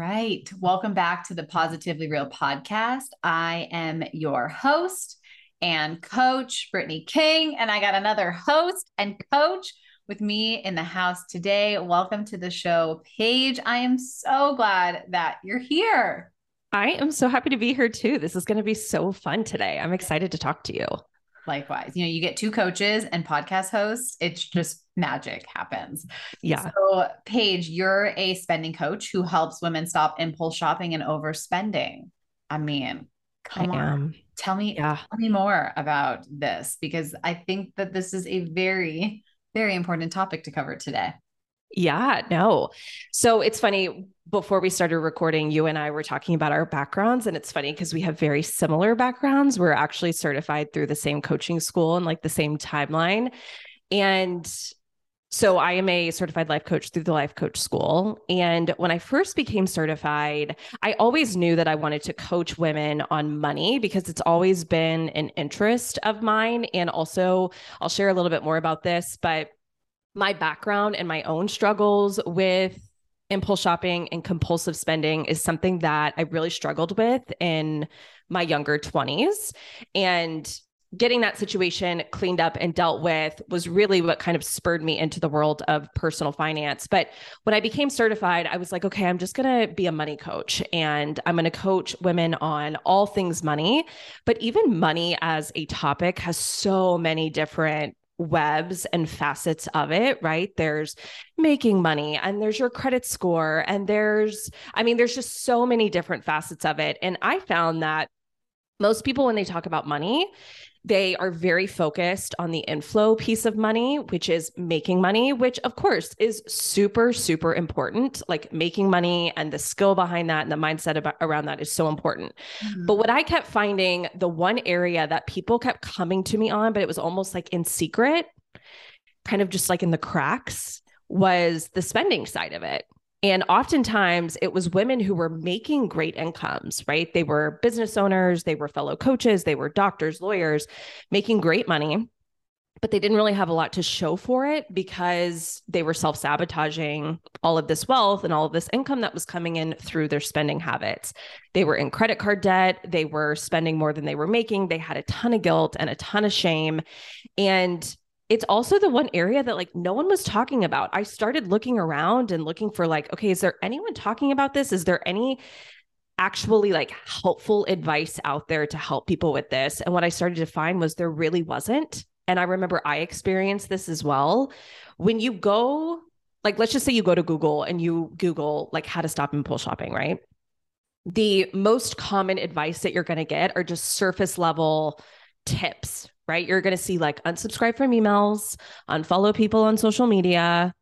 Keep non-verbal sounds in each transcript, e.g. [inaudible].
Right. Welcome back to the Positively Real podcast. I am your host and coach, Brittny King, and I got another host and coach with me in the house today. Welcome to the show, Paige. I am so glad that you're here. I am so happy to be here too. This is going to be so fun today. I'm excited to talk to you. Likewise, you know, you get two coaches and podcast hosts, it's just magic happens. Yeah. So, Paige, you're a spending coach who helps women stop impulse shopping and overspending. I mean, come I on. Am. Tell me, yeah. tell me more about this because I think that this is a very, very important topic to cover today. Yeah, no. So it's funny. Before we started recording, you and I were talking about our backgrounds. And it's funny because we have very similar backgrounds. We're actually certified through the same coaching school and like the same timeline. And so I am a certified life coach through the life coach school. And when I first became certified, I always knew that I wanted to coach women on money because it's always been an interest of mine. And also, I'll share a little bit more about this, but my background and my own struggles with impulse shopping and compulsive spending is something that I really struggled with in my younger 20s. And getting that situation cleaned up and dealt with was really what kind of spurred me into the world of personal finance. But when I became certified, I was like, okay, I'm just going to be a money coach and I'm going to coach women on all things money. But even money as a topic has so many different webs and facets of it, right? There's making money and there's your credit score and there's I mean there's just so many different facets of it and I found that most people when they talk about money they are very focused on the inflow piece of money, which is making money, which of course is super, super important. Like making money and the skill behind that and the mindset about, around that is so important. Mm-hmm. But what I kept finding, the one area that people kept coming to me on, but it was almost like in secret, kind of just like in the cracks, was the spending side of it. And oftentimes it was women who were making great incomes, right? They were business owners, they were fellow coaches, they were doctors, lawyers, making great money, but they didn't really have a lot to show for it because they were self sabotaging all of this wealth and all of this income that was coming in through their spending habits. They were in credit card debt, they were spending more than they were making, they had a ton of guilt and a ton of shame. And it's also the one area that like no one was talking about. I started looking around and looking for like, okay, is there anyone talking about this? Is there any actually like helpful advice out there to help people with this? And what I started to find was there really wasn't. And I remember I experienced this as well. When you go, like, let's just say you go to Google and you Google like how to stop impulse shopping, right? The most common advice that you're going to get are just surface level tips, right? You're going to see like unsubscribe from emails, unfollow people on social media,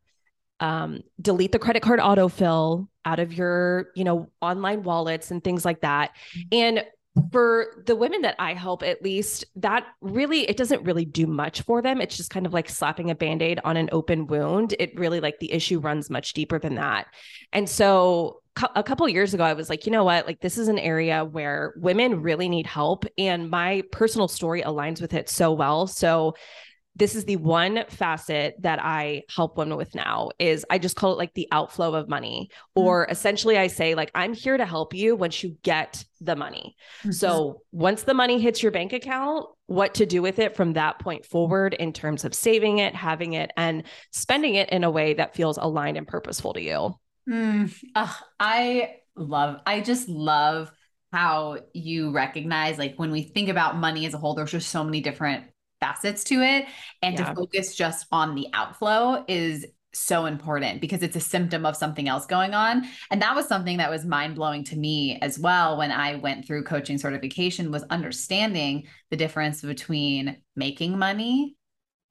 um, delete the credit card autofill out of your, you know, online wallets and things like that. Mm-hmm. And for the women that I help, at least, that really, it doesn't really do much for them. It's just kind of like slapping a band aid on an open wound. It really, like, the issue runs much deeper than that. And so, a couple years ago, I was like, you know what? Like, this is an area where women really need help. And my personal story aligns with it so well. So, this is the one facet that I help women with now is I just call it like the outflow of money mm-hmm. or essentially I say like I'm here to help you once you get the money. Mm-hmm. So once the money hits your bank account, what to do with it from that point forward in terms of saving it, having it and spending it in a way that feels aligned and purposeful to you. Mm, I love I just love how you recognize like when we think about money as a whole there's just so many different facets to it and yeah. to focus just on the outflow is so important because it's a symptom of something else going on and that was something that was mind blowing to me as well when i went through coaching certification was understanding the difference between making money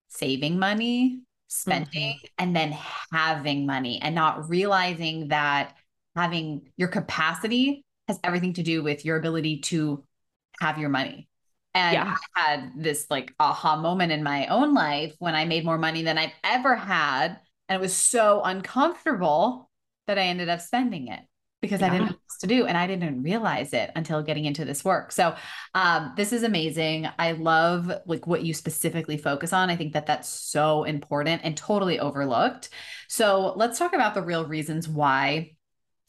saving money spending mm-hmm. and then having money and not realizing that having your capacity has everything to do with your ability to have your money. And yeah. I had this like aha moment in my own life when I made more money than I've ever had. And it was so uncomfortable that I ended up spending it because yeah. I didn't know what to do and I didn't realize it until getting into this work. So um, this is amazing. I love like what you specifically focus on. I think that that's so important and totally overlooked. So let's talk about the real reasons why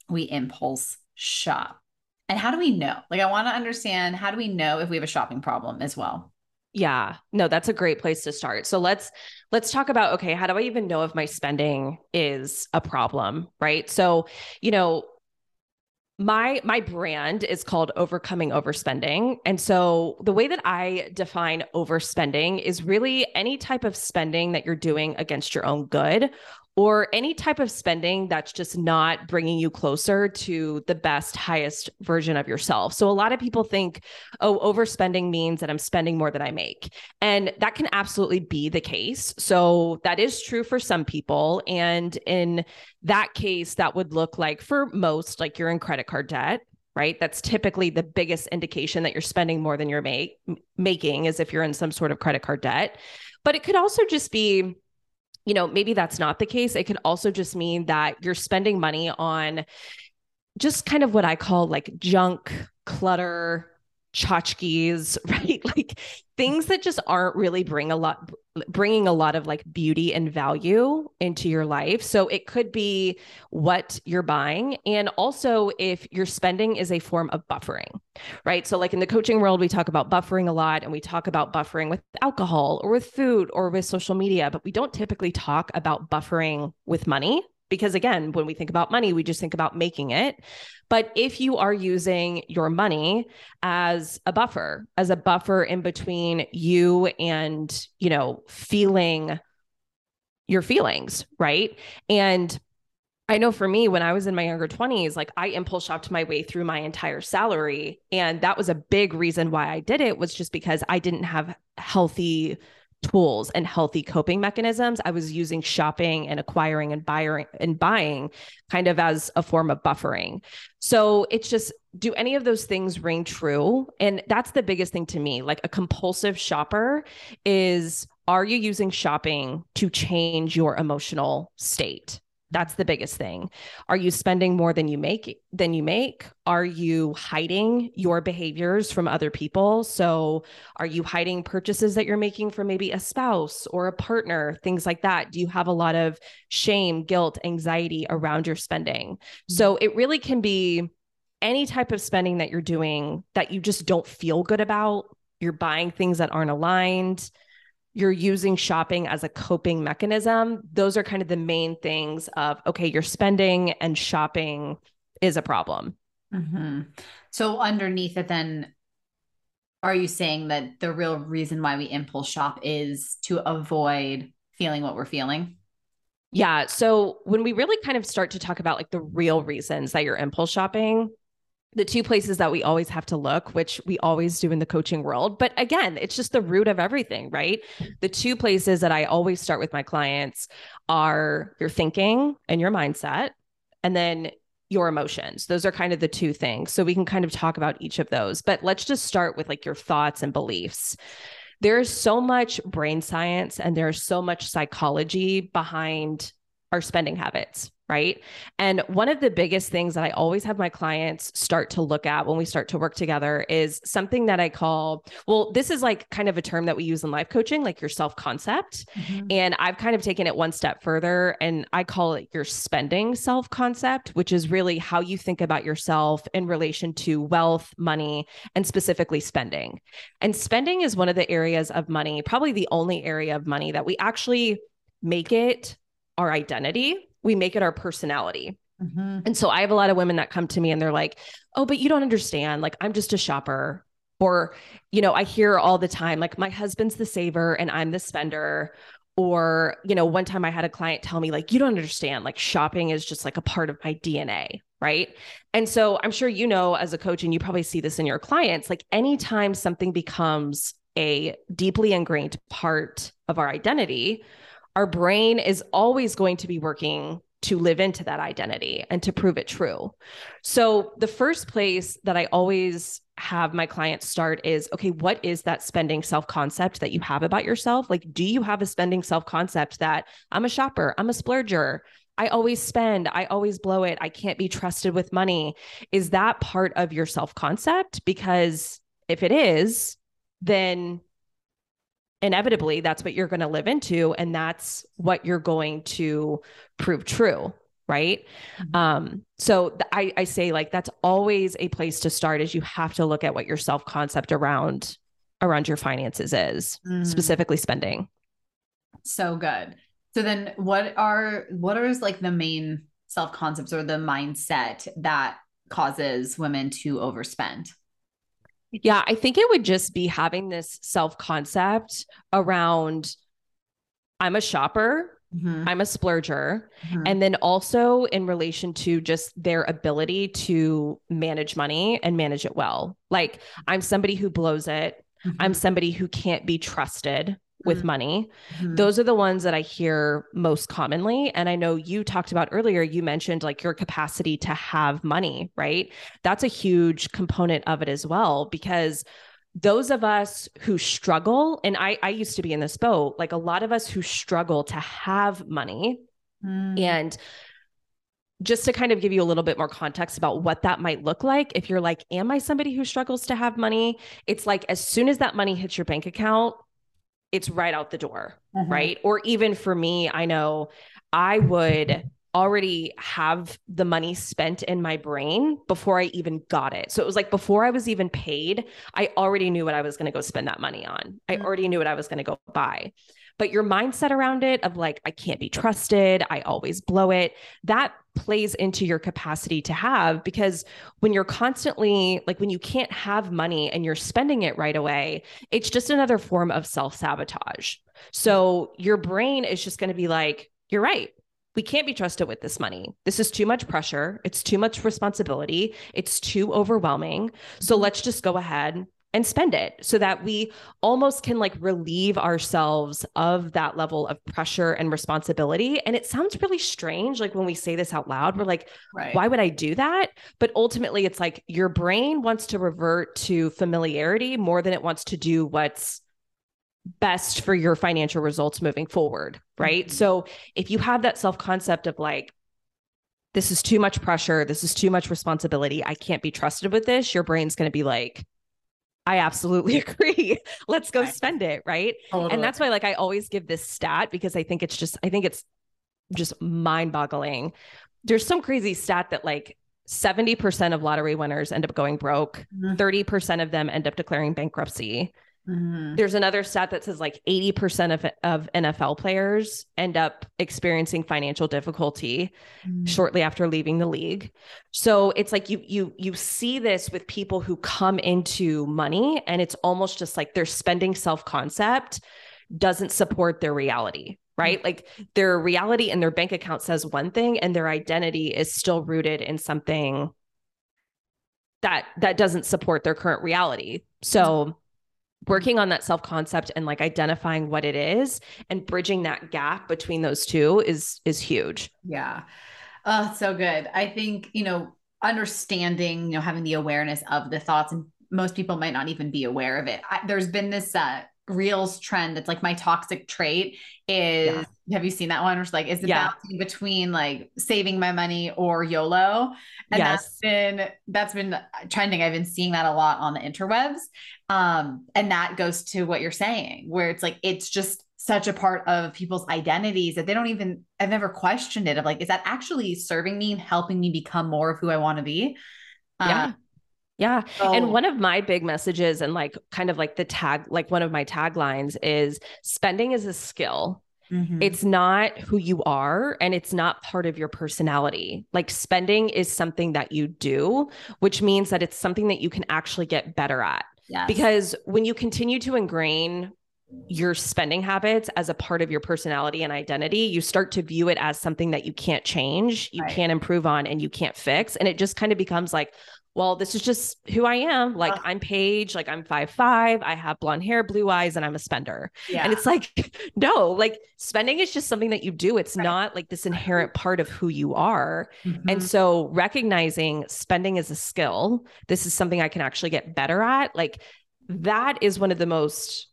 we impulse shop. And how do we know? Like I want to understand how do we know if we have a shopping problem as well? Yeah. No, that's a great place to start. So let's let's talk about okay, how do I even know if my spending is a problem, right? So, you know, my my brand is called overcoming overspending. And so the way that i define overspending is really any type of spending that you're doing against your own good or any type of spending that's just not bringing you closer to the best, highest version of yourself. So, a lot of people think, oh, overspending means that I'm spending more than I make. And that can absolutely be the case. So, that is true for some people. And in that case, that would look like for most, like you're in credit card debt right that's typically the biggest indication that you're spending more than you're make, making is if you're in some sort of credit card debt but it could also just be you know, maybe that's not the case. It could also just mean that you're spending money on just kind of what I call like junk, clutter, tchotchkes, [laughs] right? Like things that just aren't really bring a lot bringing a lot of like beauty and value into your life. So it could be what you're buying and also if your spending is a form of buffering. Right? So like in the coaching world we talk about buffering a lot and we talk about buffering with alcohol or with food or with social media, but we don't typically talk about buffering with money because again, when we think about money, we just think about making it. But if you are using your money as a buffer, as a buffer in between you and, you know, feeling your feelings, right? And I know for me, when I was in my younger 20s, like I impulse shopped my way through my entire salary. And that was a big reason why I did it, was just because I didn't have healthy tools and healthy coping mechanisms. I was using shopping and acquiring and buying and buying kind of as a form of buffering. So it's just do any of those things ring true? And that's the biggest thing to me. Like a compulsive shopper is are you using shopping to change your emotional state? That's the biggest thing. Are you spending more than you make than you make? Are you hiding your behaviors from other people? So, are you hiding purchases that you're making from maybe a spouse or a partner, things like that? Do you have a lot of shame, guilt, anxiety around your spending? Mm-hmm. So, it really can be any type of spending that you're doing that you just don't feel good about. You're buying things that aren't aligned you're using shopping as a coping mechanism, those are kind of the main things of okay, you're spending and shopping is a problem. Mm-hmm. So underneath it, then, are you saying that the real reason why we impulse shop is to avoid feeling what we're feeling? Yeah. So when we really kind of start to talk about like the real reasons that you're impulse shopping, the two places that we always have to look, which we always do in the coaching world. But again, it's just the root of everything, right? The two places that I always start with my clients are your thinking and your mindset, and then your emotions. Those are kind of the two things. So we can kind of talk about each of those. But let's just start with like your thoughts and beliefs. There's so much brain science and there's so much psychology behind our spending habits right? And one of the biggest things that I always have my clients start to look at when we start to work together is something that I call, well, this is like kind of a term that we use in life coaching, like your self concept. Mm-hmm. And I've kind of taken it one step further and I call it your spending self concept, which is really how you think about yourself in relation to wealth, money, and specifically spending. And spending is one of the areas of money, probably the only area of money that we actually make it our identity we make it our personality. Mm-hmm. And so I have a lot of women that come to me and they're like, oh, but you don't understand. Like, I'm just a shopper. Or, you know, I hear all the time, like, my husband's the saver and I'm the spender. Or, you know, one time I had a client tell me, like, you don't understand, like, shopping is just like a part of my DNA. Right. And so I'm sure you know, as a coach, and you probably see this in your clients, like, anytime something becomes a deeply ingrained part of our identity, our brain is always going to be working to live into that identity and to prove it true. So, the first place that I always have my clients start is okay, what is that spending self concept that you have about yourself? Like, do you have a spending self concept that I'm a shopper, I'm a splurger, I always spend, I always blow it, I can't be trusted with money? Is that part of your self concept? Because if it is, then inevitably that's what you're going to live into and that's what you're going to prove true right mm-hmm. um so th- I, I say like that's always a place to start is you have to look at what your self concept around around your finances is mm. specifically spending so good so then what are what are like the main self concepts or the mindset that causes women to overspend yeah, I think it would just be having this self concept around I'm a shopper, Mm-hmm. I'm a splurger. Mm-hmm. And then also in relation to just their ability to manage money and manage it well. Like I'm somebody who blows it. Mm-hmm. I'm somebody who can't be trusted with mm-hmm. money. Mm-hmm. Those are the ones that I hear most commonly. And I know you talked about earlier, you mentioned like your capacity to have money, right? That's a huge component of it as well, because those of us who struggle, and I, I used to be in this boat, like a lot of us who struggle to have money mm. and just to kind of give you a little bit more context about what that might look like if you're like am i somebody who struggles to have money it's like as soon as that money hits your bank account it's right out the door, mm-hmm. right? Or even for me, I know I would already have the money spent in my brain before I even got it. So it was like before I was even paid, I already knew what I was going to go spend that money on. I mm-hmm. already knew what I was going to go buy but your mindset around it of like i can't be trusted i always blow it that plays into your capacity to have because when you're constantly like when you can't have money and you're spending it right away it's just another form of self-sabotage so your brain is just going to be like you're right we can't be trusted with this money. This is too much pressure. It's too much responsibility. It's too overwhelming. So let's just go ahead and spend it so that we almost can like relieve ourselves of that level of pressure and responsibility. And it sounds really strange. Like when we say this out loud, we're like, right. why would I do that? But ultimately, it's like your brain wants to revert to familiarity more than it wants to do what's best for your financial results moving forward. Right. Mm-hmm. So if you have that self concept of like, this is too much pressure. This is too much responsibility. I can't be trusted with this. Your brain's going to be like, I absolutely [laughs] agree. Let's go spend it. Right. Totally. And that's why, like, I always give this stat because I think it's just, I think it's just mind boggling. There's some crazy stat that, like, 70% of lottery winners end up going broke, mm-hmm. 30% of them end up declaring bankruptcy. Mm-hmm. There's another stat that says like 80% of, of NFL players end up experiencing financial difficulty mm-hmm. shortly after leaving the league. So it's like you you you see this with people who come into money and it's almost just like their spending self-concept doesn't support their reality, right? Mm-hmm. Like their reality and their bank account says one thing and their identity is still rooted in something that that doesn't support their current reality. So working on that self concept and like identifying what it is and bridging that gap between those two is is huge. Yeah. Oh so good. I think you know understanding you know having the awareness of the thoughts and most people might not even be aware of it. I, there's been this uh reels trend that's like my toxic trait is yeah. have you seen that one which like is the yeah. balancing between like saving my money or YOLO and yes. that's been that's been trending I've been seeing that a lot on the interwebs um and that goes to what you're saying where it's like it's just such a part of people's identities that they don't even I've never questioned it of like is that actually serving me and helping me become more of who I want to be yeah uh, yeah. So, and one of my big messages and like kind of like the tag, like one of my taglines is spending is a skill. Mm-hmm. It's not who you are and it's not part of your personality. Like spending is something that you do, which means that it's something that you can actually get better at. Yes. Because when you continue to ingrain your spending habits as a part of your personality and identity, you start to view it as something that you can't change, you right. can't improve on, and you can't fix. And it just kind of becomes like, well, this is just who I am. Like uh, I'm Paige, like I'm five five, I have blonde hair, blue eyes, and I'm a spender. Yeah. And it's like, [laughs] no, like spending is just something that you do. It's right. not like this inherent part of who you are. Mm-hmm. And so recognizing spending is a skill, this is something I can actually get better at. Like that is one of the most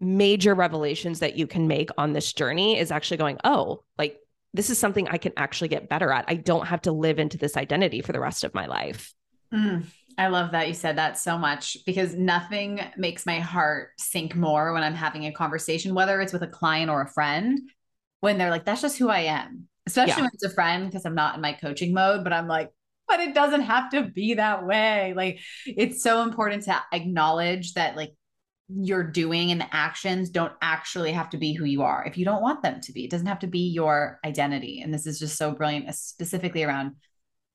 major revelations that you can make on this journey is actually going, oh, like this is something I can actually get better at. I don't have to live into this identity for the rest of my life. Mm, I love that you said that so much because nothing makes my heart sink more when I'm having a conversation, whether it's with a client or a friend, when they're like, that's just who I am, especially yeah. when it's a friend because I'm not in my coaching mode, but I'm like, but it doesn't have to be that way. Like, it's so important to acknowledge that, like, you're doing and the actions don't actually have to be who you are if you don't want them to be. It doesn't have to be your identity. And this is just so brilliant, specifically around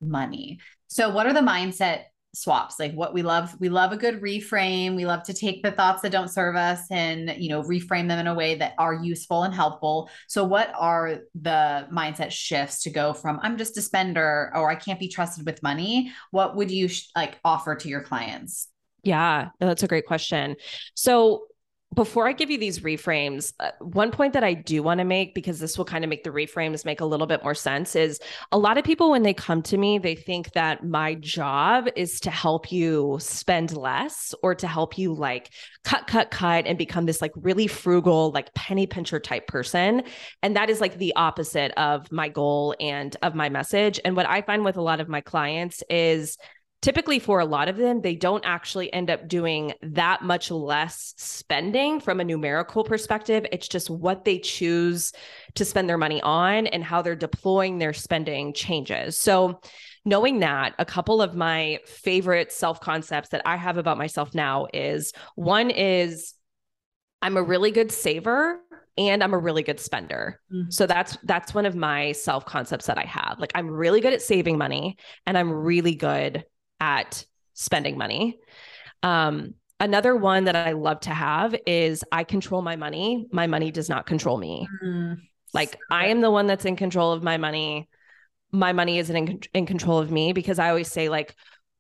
money. So what are the mindset swaps? Like what we love, we love a good reframe. We love to take the thoughts that don't serve us and, you know, reframe them in a way that are useful and helpful. So what are the mindset shifts to go from I'm just a spender or I can't be trusted with money? What would you sh- like offer to your clients? Yeah, that's a great question. So before I give you these reframes, uh, one point that I do want to make, because this will kind of make the reframes make a little bit more sense, is a lot of people, when they come to me, they think that my job is to help you spend less or to help you like cut, cut, cut and become this like really frugal, like penny pincher type person. And that is like the opposite of my goal and of my message. And what I find with a lot of my clients is, typically for a lot of them they don't actually end up doing that much less spending from a numerical perspective it's just what they choose to spend their money on and how they're deploying their spending changes so knowing that a couple of my favorite self concepts that i have about myself now is one is i'm a really good saver and I'm a really good spender. Mm-hmm. So that's that's one of my self concepts that I have. Like I'm really good at saving money and I'm really good at spending money. Um, another one that I love to have is I control my money. My money does not control me. Mm. Like I am the one that's in control of my money. My money isn't in, in control of me because I always say, like,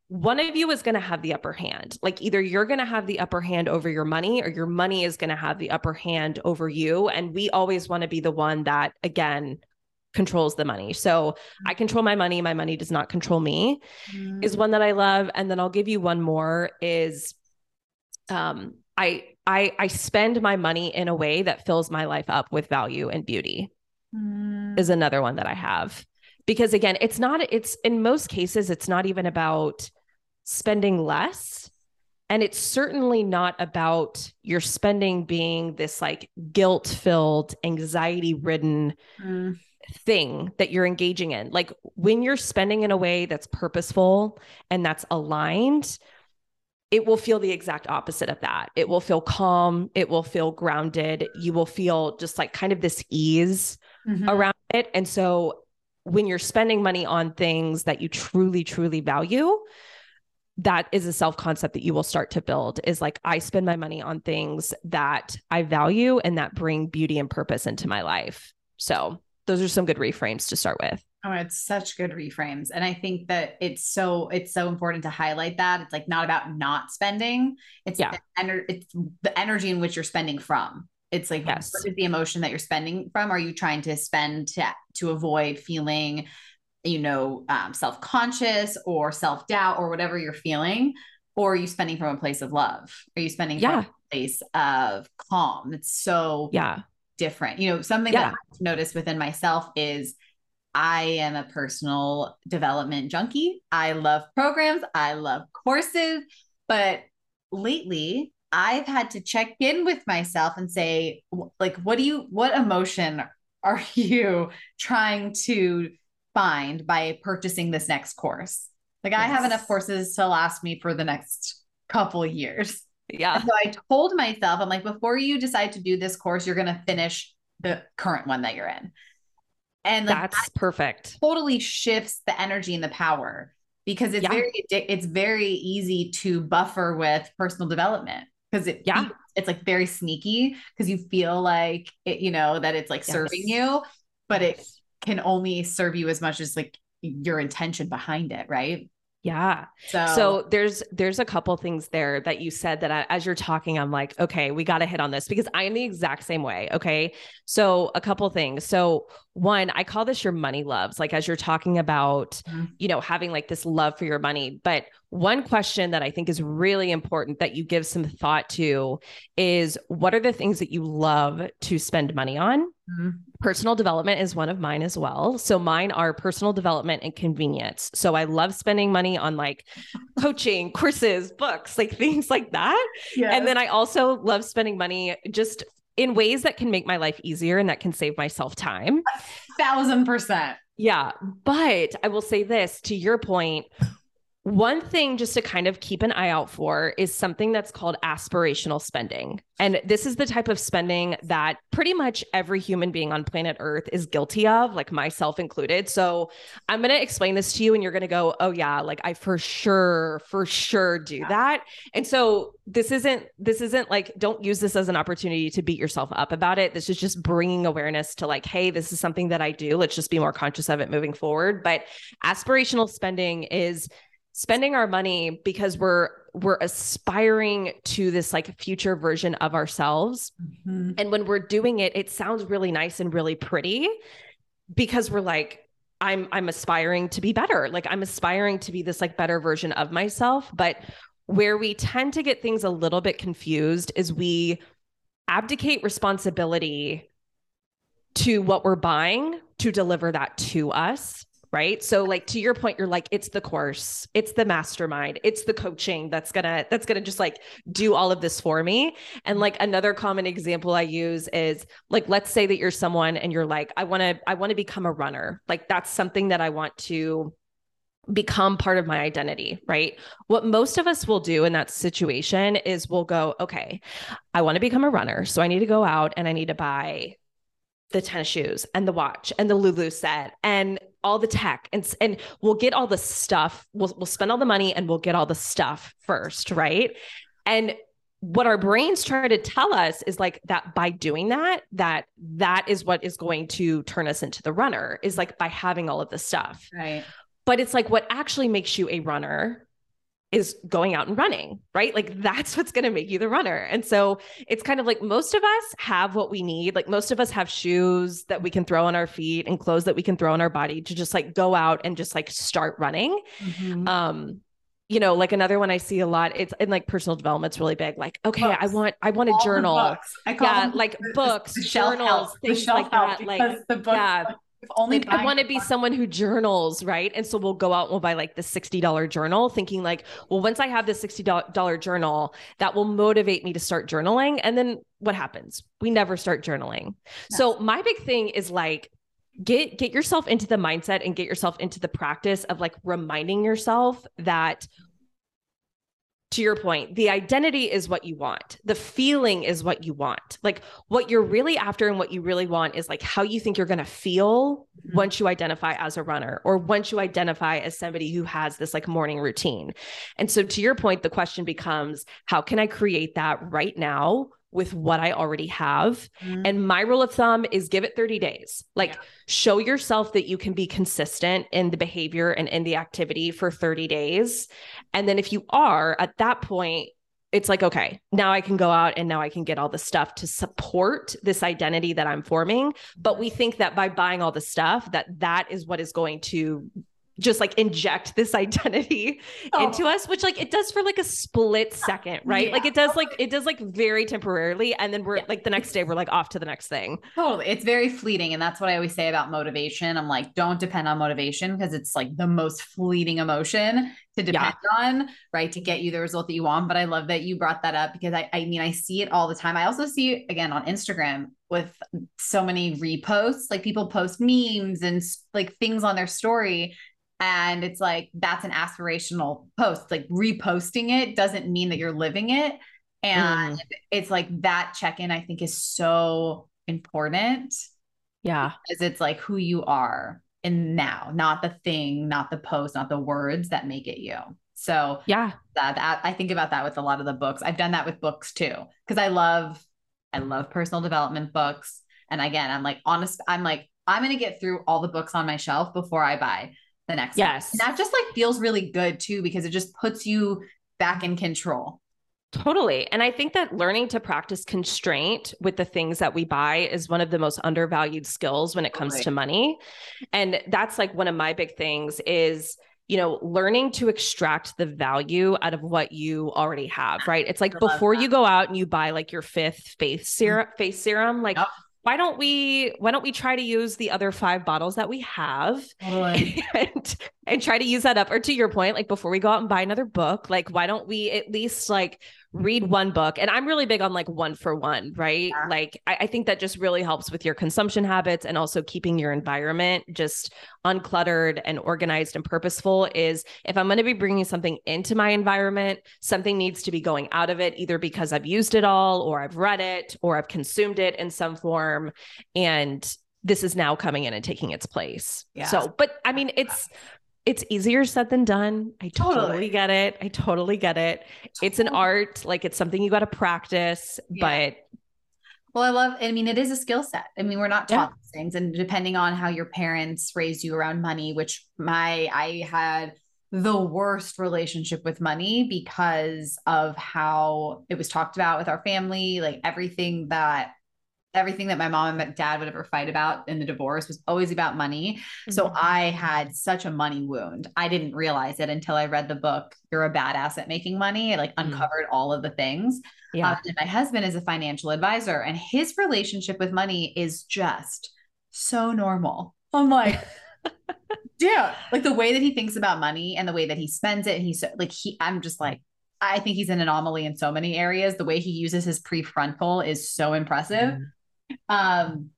one of you is going to have the upper hand. Like either you're going to have the upper hand over your money or your money is going to have the upper hand over you. And we always want to be the one that, again, controls the money. So I mm. control my money, my money does not control me mm-hmm. is one that I love and then I'll give you one more is um I I I spend my money in a way that fills my life up with value and beauty. Mm-hmm. Is another one that I have. Because again, it's not it's in most cases it's not even about spending less and it's certainly not about your spending being this like guilt filled, anxiety ridden mm thing that you're engaging in. Like when you're spending in a way that's purposeful and that's aligned, it will feel the exact opposite of that. It will feel calm, it will feel grounded, you will feel just like kind of this ease mm-hmm. around it. And so when you're spending money on things that you truly truly value, that is a self concept that you will start to build is like I spend my money on things that I value and that bring beauty and purpose into my life. So those are some good reframes to start with. Oh, it's such good reframes. And I think that it's so it's so important to highlight that. It's like not about not spending. It's yeah. the ener- it's the energy in which you're spending from. It's like yes. what is the emotion that you're spending from? Are you trying to spend to to avoid feeling, you know, um, self-conscious or self-doubt or whatever you're feeling? Or are you spending from a place of love? Are you spending yeah. from a place of calm? It's so yeah different. You know, something yeah. that I've noticed within myself is I am a personal development junkie. I love programs, I love courses, but lately I've had to check in with myself and say, like, what do you, what emotion are [laughs] you trying to find by purchasing this next course? Like, yes. I have enough courses to last me for the next couple years. Yeah. And so I told myself, I'm like, before you decide to do this course, you're going to finish the current one that you're in. And like, that's that perfect. Totally shifts the energy and the power because it's yeah. very it's very easy to buffer with personal development because it yeah it's like very sneaky because you feel like it you know that it's like yes. serving you but it can only serve you as much as like your intention behind it right Yeah. So, so there's there's a couple things there that you said that I, as you're talking, I'm like, okay, we got to hit on this because I am the exact same way. Okay. So a couple things. So one, I call this your money loves, like as you're talking about, mm-hmm. you know, having like this love for your money. But one question that I think is really important that you give some thought to is what are the things that you love to spend money on? Mm-hmm. Personal development is one of mine as well. So mine are personal development and convenience. So I love spending money on like coaching, courses, books, like things like that. Yes. And then I also love spending money just in ways that can make my life easier and that can save myself time. A thousand percent. Yeah. But I will say this to your point, one thing just to kind of keep an eye out for is something that's called aspirational spending. And this is the type of spending that pretty much every human being on planet Earth is guilty of, like myself included. So I'm going to explain this to you and you're going to go, "Oh yeah, like I for sure, for sure do yeah. that." And so this isn't this isn't like don't use this as an opportunity to beat yourself up about it. This is just bringing awareness to like, "Hey, this is something that I do. Let's just be more conscious of it moving forward." But aspirational spending is spending our money because we're we're aspiring to this like future version of ourselves. Mm-hmm. and when we're doing it it sounds really nice and really pretty because we're like i'm i'm aspiring to be better. Like i'm aspiring to be this like better version of myself. But where we tend to get things a little bit confused is we abdicate responsibility to what we're buying to deliver that to us right so like to your point you're like it's the course it's the mastermind it's the coaching that's gonna that's gonna just like do all of this for me and like another common example i use is like let's say that you're someone and you're like i want to i want to become a runner like that's something that i want to become part of my identity, right? What most of us will do in that situation is we'll go, okay, I want to become a runner. So I need to go out and I need to buy the tennis shoes and the watch and the Lulu set and all the tech and and we'll get all the stuff. We'll we'll spend all the money and we'll get all the stuff first right? And what our brains try to tell us is like that by doing that that that is what is going to turn us into the runner is like by having all of the stuff. Right. But it's like what actually makes you a runner is going out and running, right? Like that's what's going to make you the runner. And so it's kind of like most of us have what we need. Like most of us have shoes that we can throw on our feet and clothes that we can throw on our body to just like go out and just like start running. Mm-hmm. Um, you know, like another one I see a lot, it's in like personal development's really big. Like, okay, books. I want, I want a All journal. I call yeah, like the, books, the journals, things like that. Like, the books, yeah, only like, I want to be someone who journals, right? And so we'll go out and we'll buy like the $60 journal, thinking like, well, once I have this $60 journal, that will motivate me to start journaling. And then what happens? We never start journaling. Yes. So my big thing is like, get get yourself into the mindset and get yourself into the practice of like reminding yourself that to your point, the identity is what you want. The feeling is what you want. Like what you're really after and what you really want is like how you think you're going to feel mm-hmm. once you identify as a runner or once you identify as somebody who has this like morning routine. And so to your point, the question becomes how can I create that right now with what I already have. Mm-hmm. And my rule of thumb is give it 30 days. Like yeah. show yourself that you can be consistent in the behavior and in the activity for 30 days. And then if you are at that point, it's like, okay, now I can go out and now I can get all the stuff to support this identity that I'm forming. But we think that by buying all the stuff, that that is what is going to just like inject this [laughs] identity oh. into us which like it does for like a split second right yeah. like it does like it does like very temporarily and then we're yeah. like the next day we're like off to the next thing totally it's very fleeting and that's what i always say about motivation i'm like don't depend on motivation because it's like the most fleeting emotion to depend yeah. on right to get you the result that you want but i love that you brought that up because i i mean i see it all the time i also see it again on instagram with so many reposts like people post memes and like things on their story and it's like that's an aspirational post like reposting it doesn't mean that you're living it. And mm. it's like that check-in i think is so important yeah. because it's like who you are in now not the thing not the post not the words that make it you. So yeah. that, that i think about that with a lot of the books. I've done that with books too because i love i love personal development books. And again i'm like honest i'm like i'm going to get through all the books on my shelf before i buy the next yes and that just like feels really good too because it just puts you back in control Totally. And I think that learning to practice constraint with the things that we buy is one of the most undervalued skills when it comes totally. to money. And that's like one of my big things is you know, learning to extract the value out of what you already have, right? It's like before you go out and you buy like your fifth face serum, mm-hmm. face serum, like yep why don't we why don't we try to use the other five bottles that we have [laughs] totally. [laughs] and, and try to use that up or to your point like before we go out and buy another book like why don't we at least like read mm-hmm. one book and i'm really big on like one for one right yeah. like I, I, think that just really helps with your consumption habits and also keeping your environment just uncluttered and organized and purposeful is if i'm going to be bringing something into my environment something needs to be going out of it either because i've used it all or i've read it or i've consumed it in some form and this is now coming in and taking its place yeah. so but i mean it's it's easier said than done. I totally, totally get it. I totally get it. It's an art, like it's something you got to practice, yeah. but well, I love, I mean, it is a skill set. I mean, we're not taught yeah. things. And depending on how your parents raised you around money, which my, I had the worst relationship with money because of how it was talked about with our family, like everything that everything that my mom and dad would ever fight about in the divorce was always about money. Mm-hmm. So I had such a money wound. I didn't realize it until I read the book, You're a Badass at Making Money. I like mm-hmm. uncovered all of the things. Yeah. Um, and my husband is a financial advisor, and his relationship with money is just so normal. I'm like, [laughs] dude, like the way that he thinks about money and the way that he spends it. And he's so, like, he, I'm just like, I think he's an anomaly in so many areas. The way he uses his prefrontal is so impressive. Mm-hmm. Um,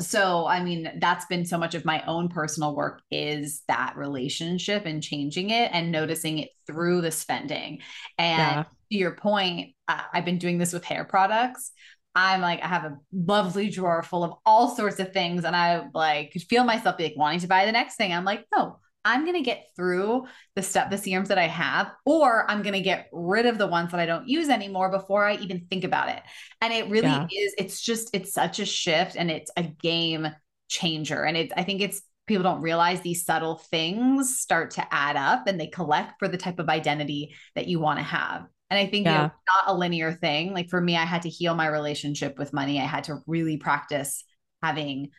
so i mean that's been so much of my own personal work is that relationship and changing it and noticing it through the spending. And yeah. to your point uh, i've been doing this with hair products. I'm like i have a lovely drawer full of all sorts of things and i like feel myself like wanting to buy the next thing. I'm like no I'm going to get through the stuff, the serums that I have, or I'm going to get rid of the ones that I don't use anymore before I even think about it. And it really yeah. is, it's just, it's such a shift and it's a game changer. And it's, I think it's, people don't realize these subtle things start to add up and they collect for the type of identity that you want to have. And I think yeah. not a linear thing. Like for me, I had to heal my relationship with money. I had to really practice having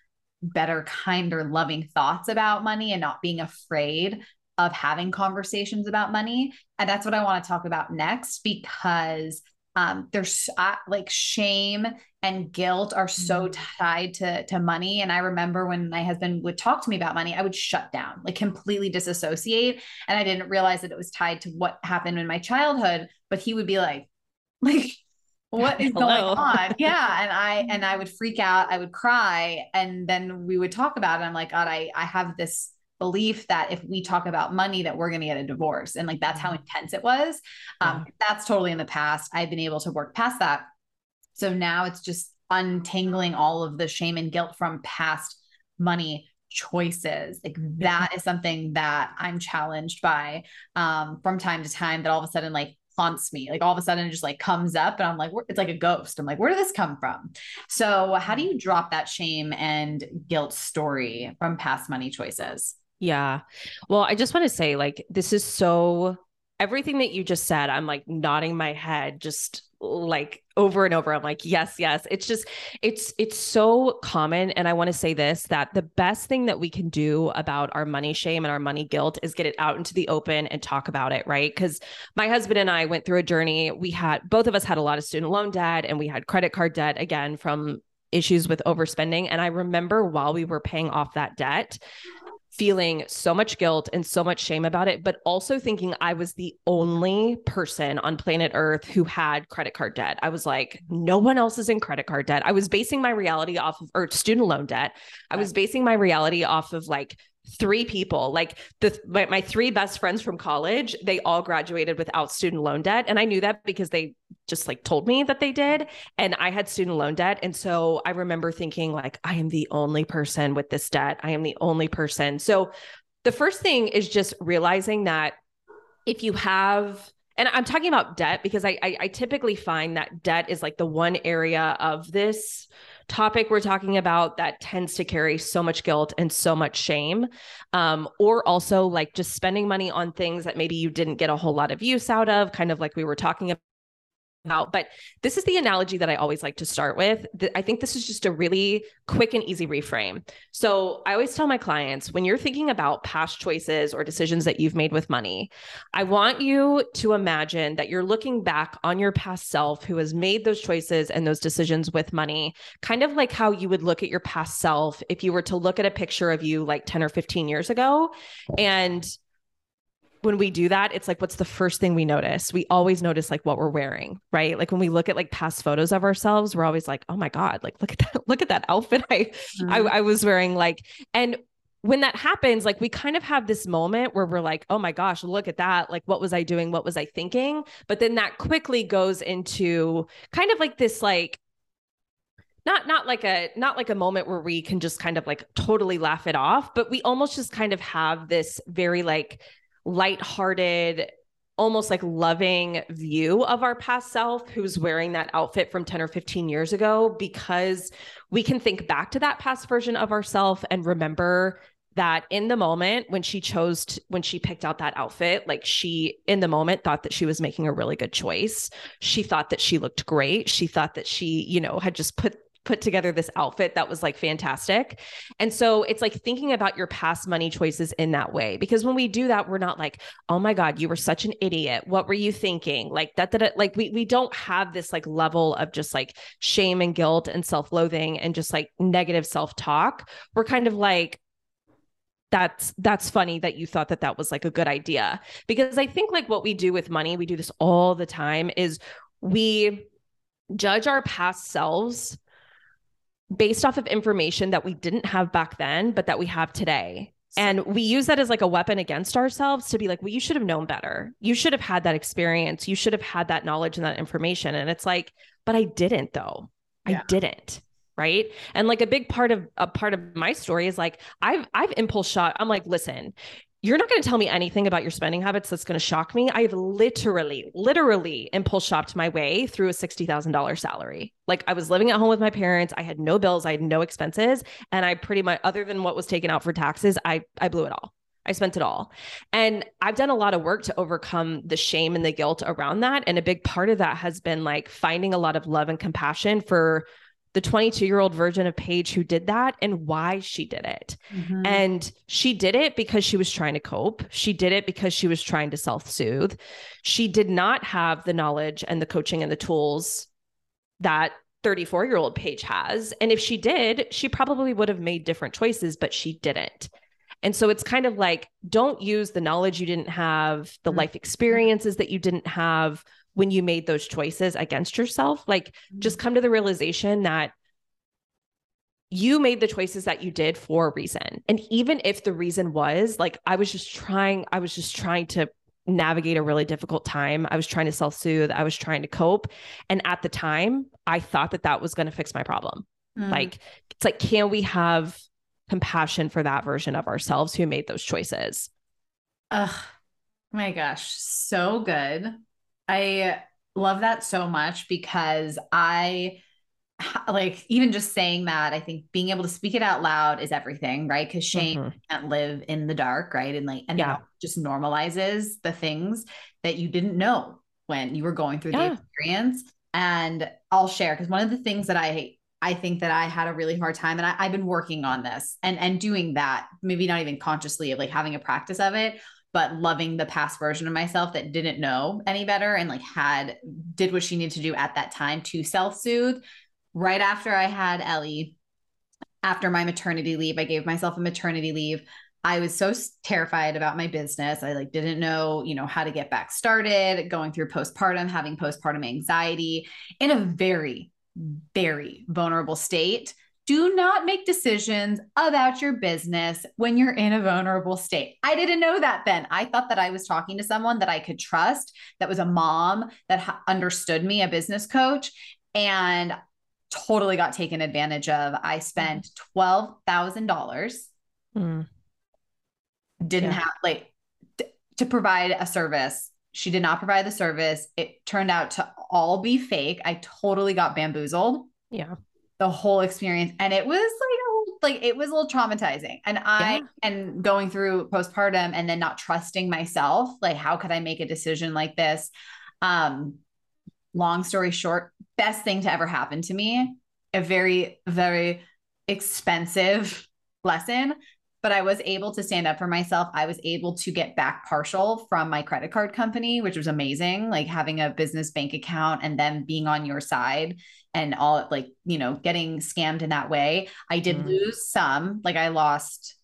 better, kinder, loving thoughts about money and not being afraid of having conversations about money. And that's what I want to talk about next because um, there's uh, like shame and guilt are so mm-hmm. tied to to money and i remember when my husband would talk to me about money i would shut down like completely disassociate and i didn't realize that it was tied to what happened in my childhood but he would be like [laughs] like what is going on [laughs] yeah and i and i would freak out i would cry and then we would talk about it i'm like god i i have this belief that if we talk about money that we're going to get a divorce and like that's how mm-hmm. intense it was um yeah. that's totally in the past i've been able to work past that so now it's just untangling all of the shame and guilt from past money choices like that is something that i'm challenged by um from time to time that all of a sudden like haunts me. Like all of a sudden it just like comes up and I'm like, it's like a ghost. I'm like, where did this come from? So how do you drop that shame and guilt story from past money choices? Yeah. Well, I just want to say like this is so everything that you just said, I'm like nodding my head just like over and over. I'm like yes yes. It's just it's it's so common and i want to say this that the best thing that we can do about our money shame and our money guilt is get it out into the open and talk about it right? Because my husband and i went through a journey. We had both of us had a lot of student loan debt and we had credit card debt again from issues with overspending. And i remember while we were paying off that debt feeling so much guilt and so much shame about it, but also thinking I was the only person on planet Earth who had credit card debt. I was like, no one else is in credit card debt. I was basing my reality off of, or student loan debt. I was basing my reality off of like three people like the my, my, three best friends from college they all graduated without student loan debt. And i knew that because they just like told me that they did. And i had student loan debt. And so i remember thinking like i am the only person with this debt. I am the only person. So the first thing is just realizing that if you have and i'm talking about debt because I, I, I typically find that debt is like the one area of this topic we're talking about that tends to carry so much guilt and so much shame. Um, or also like just spending money on things that maybe you didn't get a whole lot of use out of, kind of like we were talking But this is the analogy that I always like to start with. I think this is just a really quick and easy reframe. So I always tell my clients when you're thinking about past choices or decisions that you've made with money, I want you to imagine that you're looking back on your past self who has made those choices and those decisions with money, kind of like how you would look at your past self if you were to look at a picture of you like 10 or 15 years ago. And when we do that, it's like, what's the first thing we notice? We always notice like what we're wearing, right? Like when we look at like past photos of ourselves, we're always like, oh my God, like look at that, [laughs] look at that outfit I, mm-hmm. I, I was wearing. Like, and when that happens, like we kind of have this moment where we're like, oh my gosh, look at that. Like, what was I doing? What was I thinking? But then that quickly goes into kind of like this, like, not not like a not like a moment where we can just kind of like totally laugh it off but we almost just kind of have this very like lighthearted, almost like loving view of our past self who's wearing that outfit from 10 or 15 years ago because we can think back to that past version of ourself and remember that in the moment when she chose to, when she picked out that outfit like she in the moment thought that she was making a really good choice. She thought that she looked great. She thought that she you know had just put put together this outfit that was like fantastic. And so it's like thinking about your past money choices in that way. Because when we do that, we're not like, oh my God, you were such an idiot. What were you thinking? Like that, that, like we, we don't have this like level of just like shame and guilt and self-loathing and just like negative self-talk. We're kind of like, that's that's funny that you thought that that was like a good idea because i think like what we do with money we do this all the time is we judge our past selves based off of information that we didn't have back then, but that we have today. And we use that as like a weapon against ourselves to be like, well, you should have known better. You should have had that experience. You should have had that knowledge and that information. And it's like, but I didn't though. Yeah. I didn't. Right. And like a big part of a part of my story is like I've I've impulse shot. I'm like, listen, you're not going to tell me anything about your spending habits that's going to shock me. I've literally, literally impulse shopped my way through a $60,000 salary. Like I was living at home with my parents. I had no bills. I had no expenses. And I pretty much, other than what was taken out for taxes, I, I blew it all. I spent it all. And I've done a lot of work to overcome the shame and the guilt around that. And a big part of that has been like finding a lot of love and compassion for the 22 year old version of Paige who did that and why she did it. Mm-hmm. And she did it because she was trying to cope. She did it because she was trying to self soothe. She did not have the knowledge and the coaching and the tools that 34 year old Paige has. And if she did, she probably would have made different choices, but she didn't. And so it's kind of like, don't use the knowledge you didn't have, the mm-hmm. life experiences that you didn't have when you made those choices against yourself. Like, mm-hmm. just come to the realization that you made the choices that you did for a reason. And even if the reason was like, I was just trying, I was just trying to navigate a really difficult time. I was trying to self soothe, I was trying to cope. And at the time, I thought that that was going to fix my problem. Mm. Like, it's like, can we have compassion for that version of ourselves who made those choices? Ugh, my gosh, so good. I love that so much because I [laughs] like even just saying that i think being able to speak it out loud is everything right because shame mm-hmm. can't live in the dark right and like and yeah just normalizes the things that you didn't know when you were going through yeah. the experience and i'll share because one of the things that i i think that i had a really hard time and I, i've been working on this and and doing that maybe not even consciously of like having a practice of it but loving the past version of myself that didn't know any better and like had did what she needed to do at that time to self-soothe. Right after i had ellie after my maternity leave i gave myself a maternity leave. I was so terrified about my business. I like didn't know you know how to get back started going through postpartum having postpartum anxiety in a very very vulnerable state do not make decisions about your business when you're in a vulnerable state. I didn't know that then. I thought that I was talking to someone that I could trust, that was a mom that ha- understood me, a business coach, and totally got taken advantage of. I spent $12,000. Mm. Didn't yeah. have like t- to provide a service. She did not provide the service. It turned out to all be fake. I totally got bamboozled. Yeah the whole experience and it was like like it was a little traumatizing and i yeah. and going through postpartum and then not trusting myself like how could i make a decision like this um long story short best thing to ever happen to me a very very expensive lesson but I was able to stand up for myself. I was able to get back partial from my credit card company, which was amazing. Like having a business bank account and them being on your side and all like, you know, getting scammed in that way. I did mm. lose some, like I lost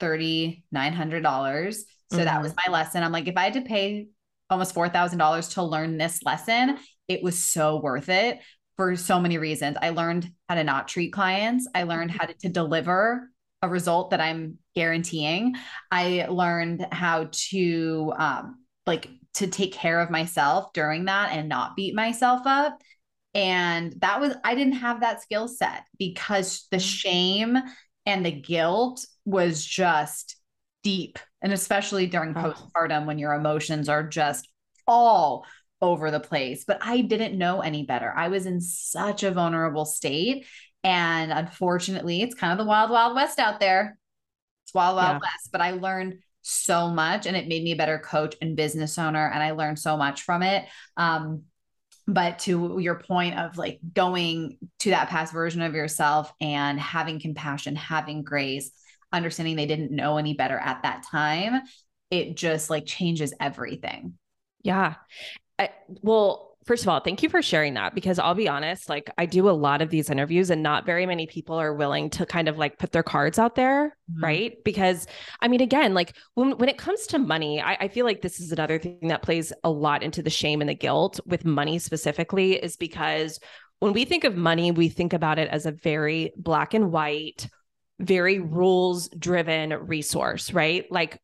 $3,900. So mm. that was mm-hmm. my lesson. I'm like, if I had to pay almost $4,000 to learn this lesson, it was so worth it for so many reasons. I learned how to not treat clients. I learned mm-hmm. how to, to deliver a result that I'm guaranteeing. I learned how to um, like to take care of myself during that and not beat myself up. And that was, I didn't have that skill set because the mm. shame and the guilt was just deep. And especially during oh. postpartum when your emotions are just all over the place. But I didn't know any better. I was in such a vulnerable state. And unfortunately, it's kind of the wild, wild west out there. It's wild, wild yeah. west. But I learned so much and it made me a better coach and business owner. And I learned so much from it. Um, but to your point of like going to that past version of yourself and having compassion, having grace, understanding they didn't know any better at that time, it just like changes everything. Yeah. I, well, first of all, thank you for sharing that because I'll be honest, like I do a lot of these interviews and not very many people are willing to kind of like put their cards out there. Mm-hmm. Right. Because I mean, again, like when, when it comes to money, I, I feel like this is another thing that plays a lot into the shame and the guilt with money specifically is because when we think of money, we think about it as a very black and white, very rules driven resource, right? Like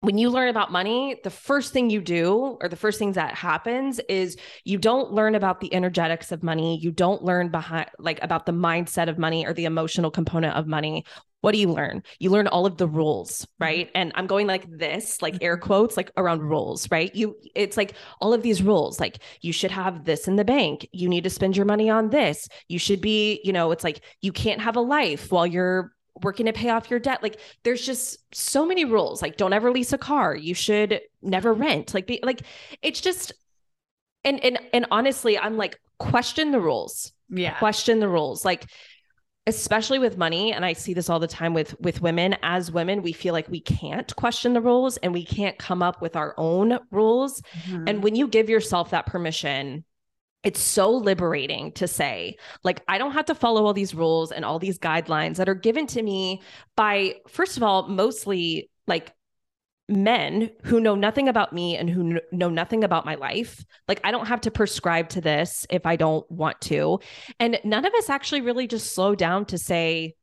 when you learn about money, the first thing you do, or the first things that happens, is you don't learn about the energetics of money. You don't learn behind, like, about the mindset of money or the emotional component of money. What do you learn? You learn all of the rules, mm-hmm. right? And I'm going like this, like air mm-hmm. quotes, like around rules, right? You, it's like all of these rules, like you should have this in the bank. You need to spend your money on this. You should be, you know, it's like you can't have a life while you're working to pay off your debt. Like there's just so many rules. Like don't ever lease a car. You should never rent. Like be like it's just and and and honestly i'm like question the rules. Yeah. Question the rules. Like especially with money and i see this all the time with with women as women we feel like we can't question the rules and we can't come up with our own rules. Mm-hmm. and when you give yourself that permission it's so liberating to say like i don't have to follow all these rules and all these guidelines that are given to me by first of all mostly like men who know nothing about me and who know nothing about my life like i don't have to prescribe to this if i don't want to and none of us actually really just slow down to say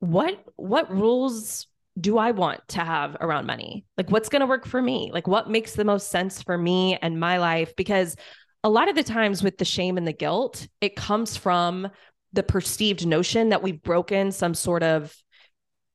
what what rules do I want to have around money? Like, what's going to work for me? Like, what makes the most sense for me and my life? Because a lot of the times with the shame and the guilt, it comes from the perceived notion that we've broken some sort of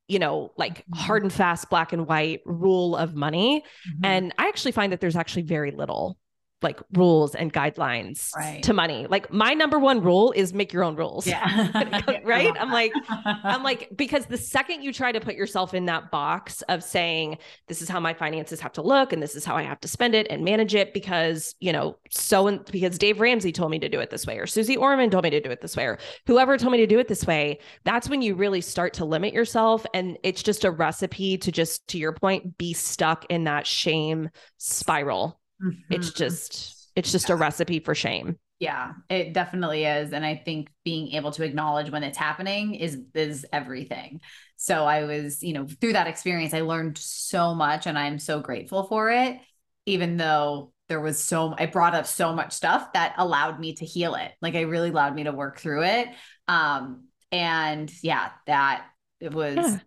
you know, like mm-hmm. hard and fast, black and white rule of money. Mm-hmm. And I actually find that there's actually very little like rules and guidelines right. to money. Like my number one rule is make your own rules. Yeah. [laughs] [laughs] right. I'm like, [laughs] I'm like, because the second you try to put yourself in that box of saying, this is how my finances have to look and this is how I have to spend it and manage it because, you know, so and because Dave Ramsey told me to do it this way or Suze Orman told me to do it this way or whoever told me to do it this way, that's when you really start to limit yourself. And it's just a recipe to just, to your point, be stuck in that shame spiral Mm-hmm. It's just it's just yeah. a recipe for shame. Yeah, it definitely is and I think being able to acknowledge when it's happening is is everything. So I was, you know, through that experience I learned so much and I'm so grateful for it even though there was so I brought up so much stuff that allowed me to heal it. Like I really allowed me to work through it. Um and yeah, that it was yeah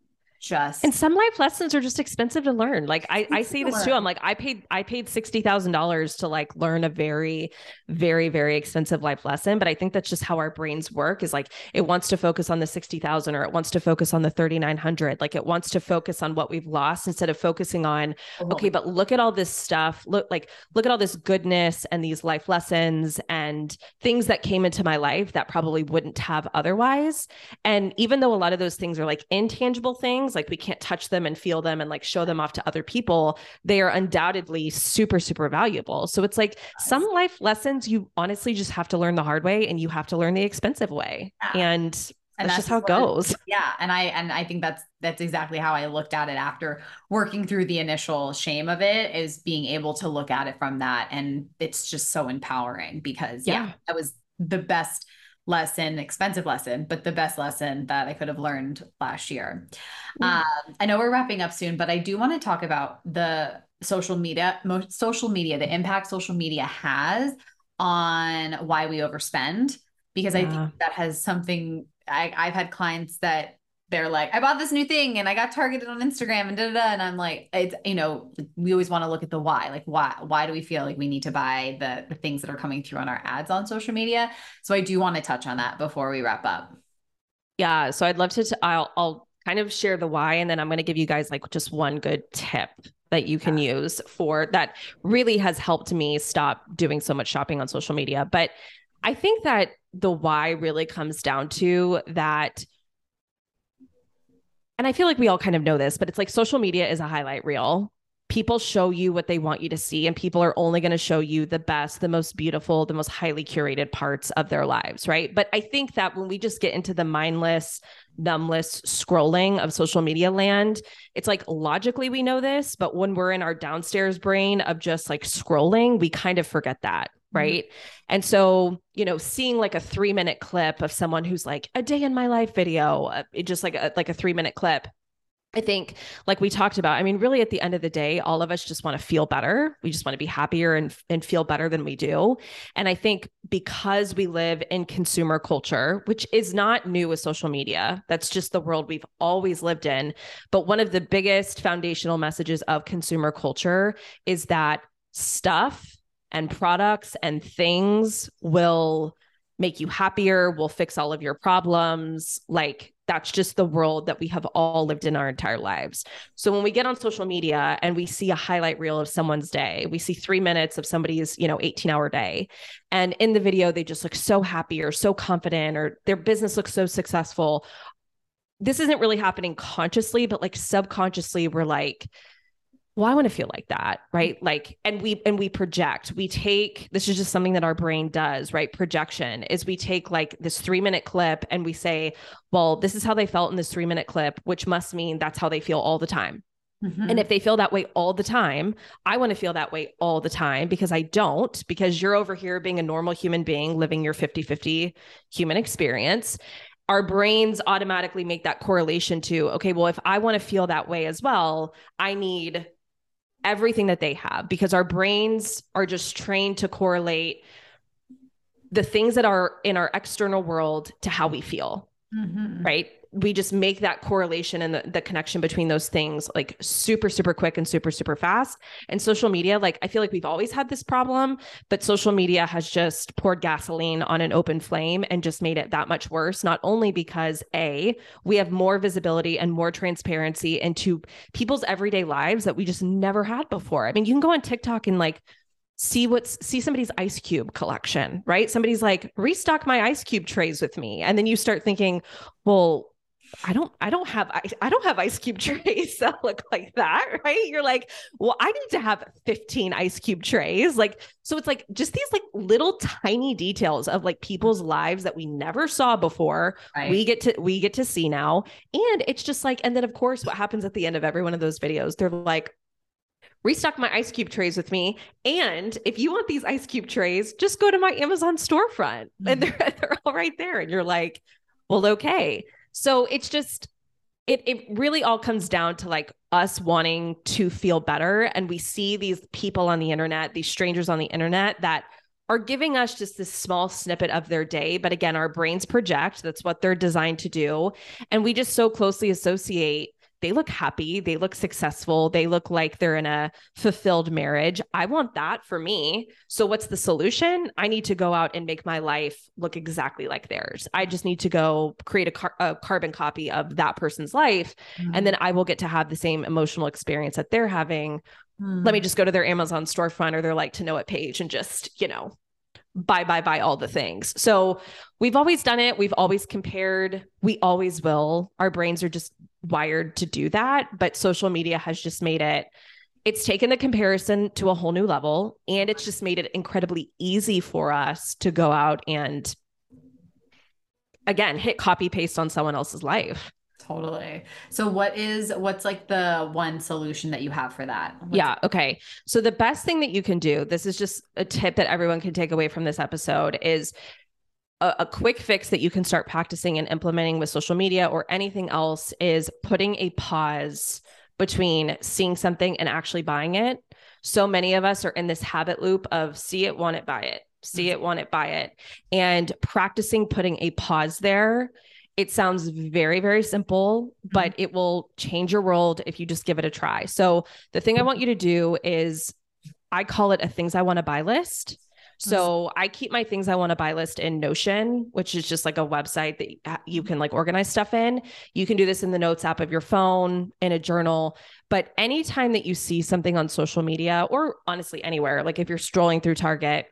just and some life lessons are just expensive to learn. Like i i say this too i'm like i paid i paid $60000 to like learn a very very very expensive life lesson but i think that's just how our brains work is like it wants to focus on the 60000 or it wants to focus on the 3900 like it wants to focus on what we've lost instead of focusing on okay but look at all this stuff look like look at all this goodness and these life lessons and things that came into my life that probably wouldn't have otherwise. And even though a lot of those things are like intangible things things like we can't touch them and feel them and like show them off to other people they are undoubtedly super super valuable so it's like nice. some life lessons you honestly just have to learn the hard way and you have to learn the expensive way yeah. and and that's, that's just how it goes. [laughs] Yeah. And I and I think that's that's exactly how I looked at it after working through the initial shame of it is being able to look at it from that. And it's just so empowering because yeah, yeah that was the best lesson, expensive lesson, but the best lesson that I could have learned last year. Um, I know we're wrapping up soon, but I do want to talk about the social media, most social media, the impact social media has on why we overspend, because yeah. I think that has something I, I've had clients that they're like, I bought this new thing and I got targeted on Instagram and da da da. And I'm like, it's you know, we always want to look at the why. Like, why why do we feel like we need to buy the the things that are coming through on our ads on social media? So I do want to touch on that before we wrap up. Yeah. So I'd love to. T- I'll I'll kind of share the why, and then I'm going to give you guys like just one good tip that you can yeah. use for that really has helped me stop doing so much shopping on social media. But I think that the why really comes down to that and I feel like we all kind of know this, but it's like social media is a highlight reel. People show you what they want you to see, and people are only going to show you the best, the most beautiful, the most highly curated parts of their lives, right? But I think that when we just get into the mindless, numbless scrolling of social media land, it's like logically we know this, but when we're in our downstairs brain of just like scrolling, we kind of forget that. Mm-hmm. right mm-hmm. and so you know seeing like a 3 minute clip of someone who's like a day in my life video uh, just like a, like a 3 minute clip I think, like we talked about, I mean, really at the end of the day, all of us just want to feel better. We just want to be happier and, and feel better than we do. And I think because we live in consumer culture, which is not new with social media, that's just the world we've always lived in. But one of the biggest foundational messages of consumer culture is that stuff and products and things will make you happier, will fix all of your problems. Like that's just the world that we have all lived in our entire lives. So when we get on social media and we see a highlight reel of someone's day, we see 3 minutes of somebody's, you know, 18-hour day, and in the video they just look so happy or so confident or their business looks so successful. This isn't really happening consciously, but like subconsciously we're like well i want to feel like that right? Like and we and we project. We take this is just something that our brain does right? Projection is we take like this 3 minute clip and we say well this is how they felt in this 3 minute clip which must mean that's how they feel all the time. Mm-hmm. And if they feel that way all the time, I want to feel that way all the time because I don't, because you're over here being a normal human being living your 50 50 human experience. Our brains automatically make that correlation to okay well if i want to feel that way as well i need everything that they have because our brains are just trained to correlate the things that are in our external world to how we feel. Mm-hmm. Right? We just make that correlation and the, the connection between those things like super super quick and super super fast. And social media like i feel like we've always had this problem but social media has just poured gasoline on an open flame and just made it that much worse not only because a we have more visibility and more transparency into people's everyday lives that we just never had before. I mean you can go on tiktok and like see what's see somebody's ice cube collection, right? Somebody's like, restock my ice cube trays with me. And then you start thinking, well, I don't I don't have I don't have ice cube [laughs] trays that look like that, right? You're like, well, I need to have 15 ice cube trays. Like, so it's like just these like little tiny details of like people's lives that we never saw before. Right. We get to we get to see now. And it's just like, and then of course, what happens at the end of every one of those videos, they're like, restock my ice cube trays with me. And if you want these ice cube trays, just go to my Amazon storefront. Mm-hmm. And they're [laughs] they're all right there. And you're like, well, okay. So it's just it it really all comes down to like us wanting to feel better and we see these people on the internet these strangers on the internet that are giving us just this small snippet of their day but again our brains project that's what they're designed to do and we just so closely associate they look happy, they look successful, they look like they're in a fulfilled marriage. I want that for me. So what's the solution? I need to go out and make my life look exactly like theirs. I just need to go create a, car- a carbon copy of that person's life mm-hmm. and then I will get to have the same emotional experience that they're having. Mm-hmm. Let me just go to their Amazon storefront or their like to know it page and just, you know, buy, buy, buy all the things. So we've always done it. We've always compared. We always will. Our brains are just wired to do that. But social media has just made it, it's taken the comparison to a whole new level. And it's just made it incredibly easy for us to go out and, again, hit copy paste on someone else's life. Totally. So what is what's like the one solution that you have for that? What's- yeah, okay. So the best thing that you can do, this is just a tip that everyone can take away from this episode is a, a quick fix that you can start practicing and implementing with social media or anything else is putting a pause between seeing something and actually buying it. So many of us are in this habit loop of see it, want it, buy it, see mm-hmm. it, want it, buy it, and practicing putting a pause there it sounds very, very simple, but mm-hmm. it will change your world if you just give it a try. So, the thing I want you to do is I call it a things I want to buy list. So I keep my things I want to buy list in Notion, which is just like a website that you can like organize stuff in. You can do this in the notes app of your phone, in a journal. But anytime that you see something on social media or honestly anywhere, like if you're strolling through Target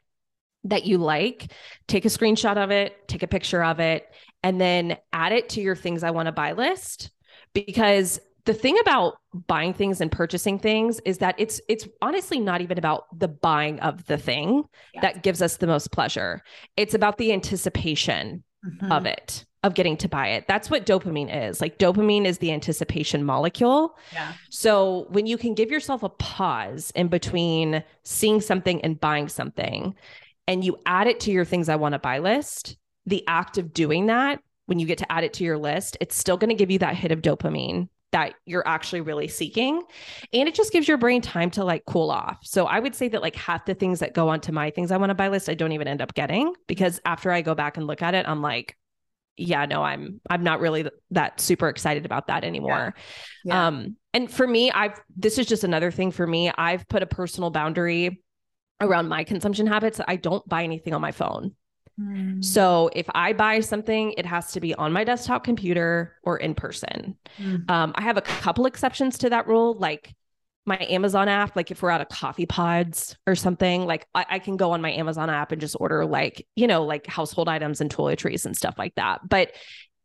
that you like, take a screenshot of it, take a picture of it, and then add it to your things I want to buy list. Because the thing about buying things and purchasing things is that it's it's honestly not even about the buying of the thing yes. that gives us the most pleasure. It's about the anticipation mm-hmm. of it, of getting to buy it. That's what dopamine is. Like dopamine is the anticipation molecule. Yeah. So when you can give yourself a pause in between seeing something and buying something and you add it to your things I want to buy list, the act of doing that, when you get to add it to your list, it's still going to give you that hit of dopamine that you're actually really seeking. And it just gives your brain time to like cool off. So I would say that like half the things that go onto my things I want to buy list, I don't even end up getting because after I go back and look at it, I'm like, yeah, no, I'm I'm not really that super excited about that anymore. Yeah. Yeah. Um and for me, I've this is just another thing for me. I've put a personal boundary around my consumption habits. I don't buy anything on my phone. Mm. So if I buy something, it has to be on my desktop computer or in person. Mm. Um, I have a couple exceptions to that rule, like my Amazon app. Like if we're out of coffee pods or something, like I, I can go on my Amazon app and just order like you know like household items and toiletries and stuff like that. But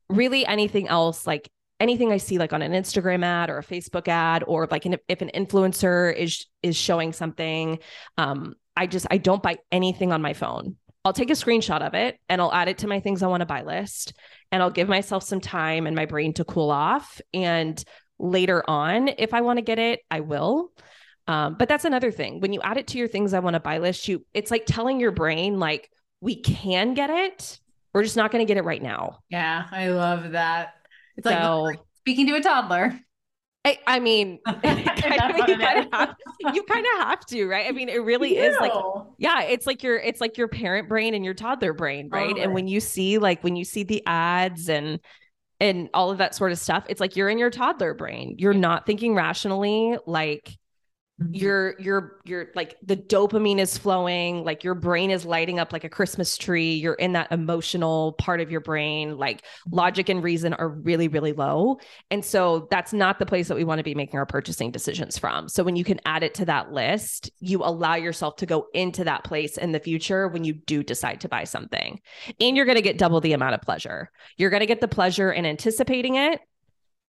really anything else, like anything I see like on an Instagram ad or a Facebook ad, or like an, if an influencer is is showing something, um, I just I don't buy anything on my phone. I'll take a screenshot of it and I'll add it to my things I want to buy list and I'll give myself some time and my brain to cool off. And later on, if I want to get it, I will. Um, but that's another thing. When you add it to your things I want to buy list, you it's like telling your brain like we can get it. We're just not going to get it right now. Yeah, I love that. It's so, like speaking to a toddler. I, I mean, [laughs] kind [laughs] of, you, kind of have, you kind of have to, right? I mean, it really is like, yeah, it's like your, it's like your parent brain and your toddler brain, right? And when you see, like, when you see the ads and, and all of that sort of stuff, it's like you're in your toddler brain. You're not thinking rationally. Like. You're you're you're like the dopamine is flowing, like your brain is lighting up like a Christmas tree. You're in that emotional part of your brain, like mm-hmm. logic and reason are really really low. And so that's not the place that we want to be making our purchasing decisions from. So when you can add it to that list, you allow yourself to go into that place in the future when you do decide to buy something. And you're going to get double the amount of pleasure. You're going to get the pleasure in anticipating it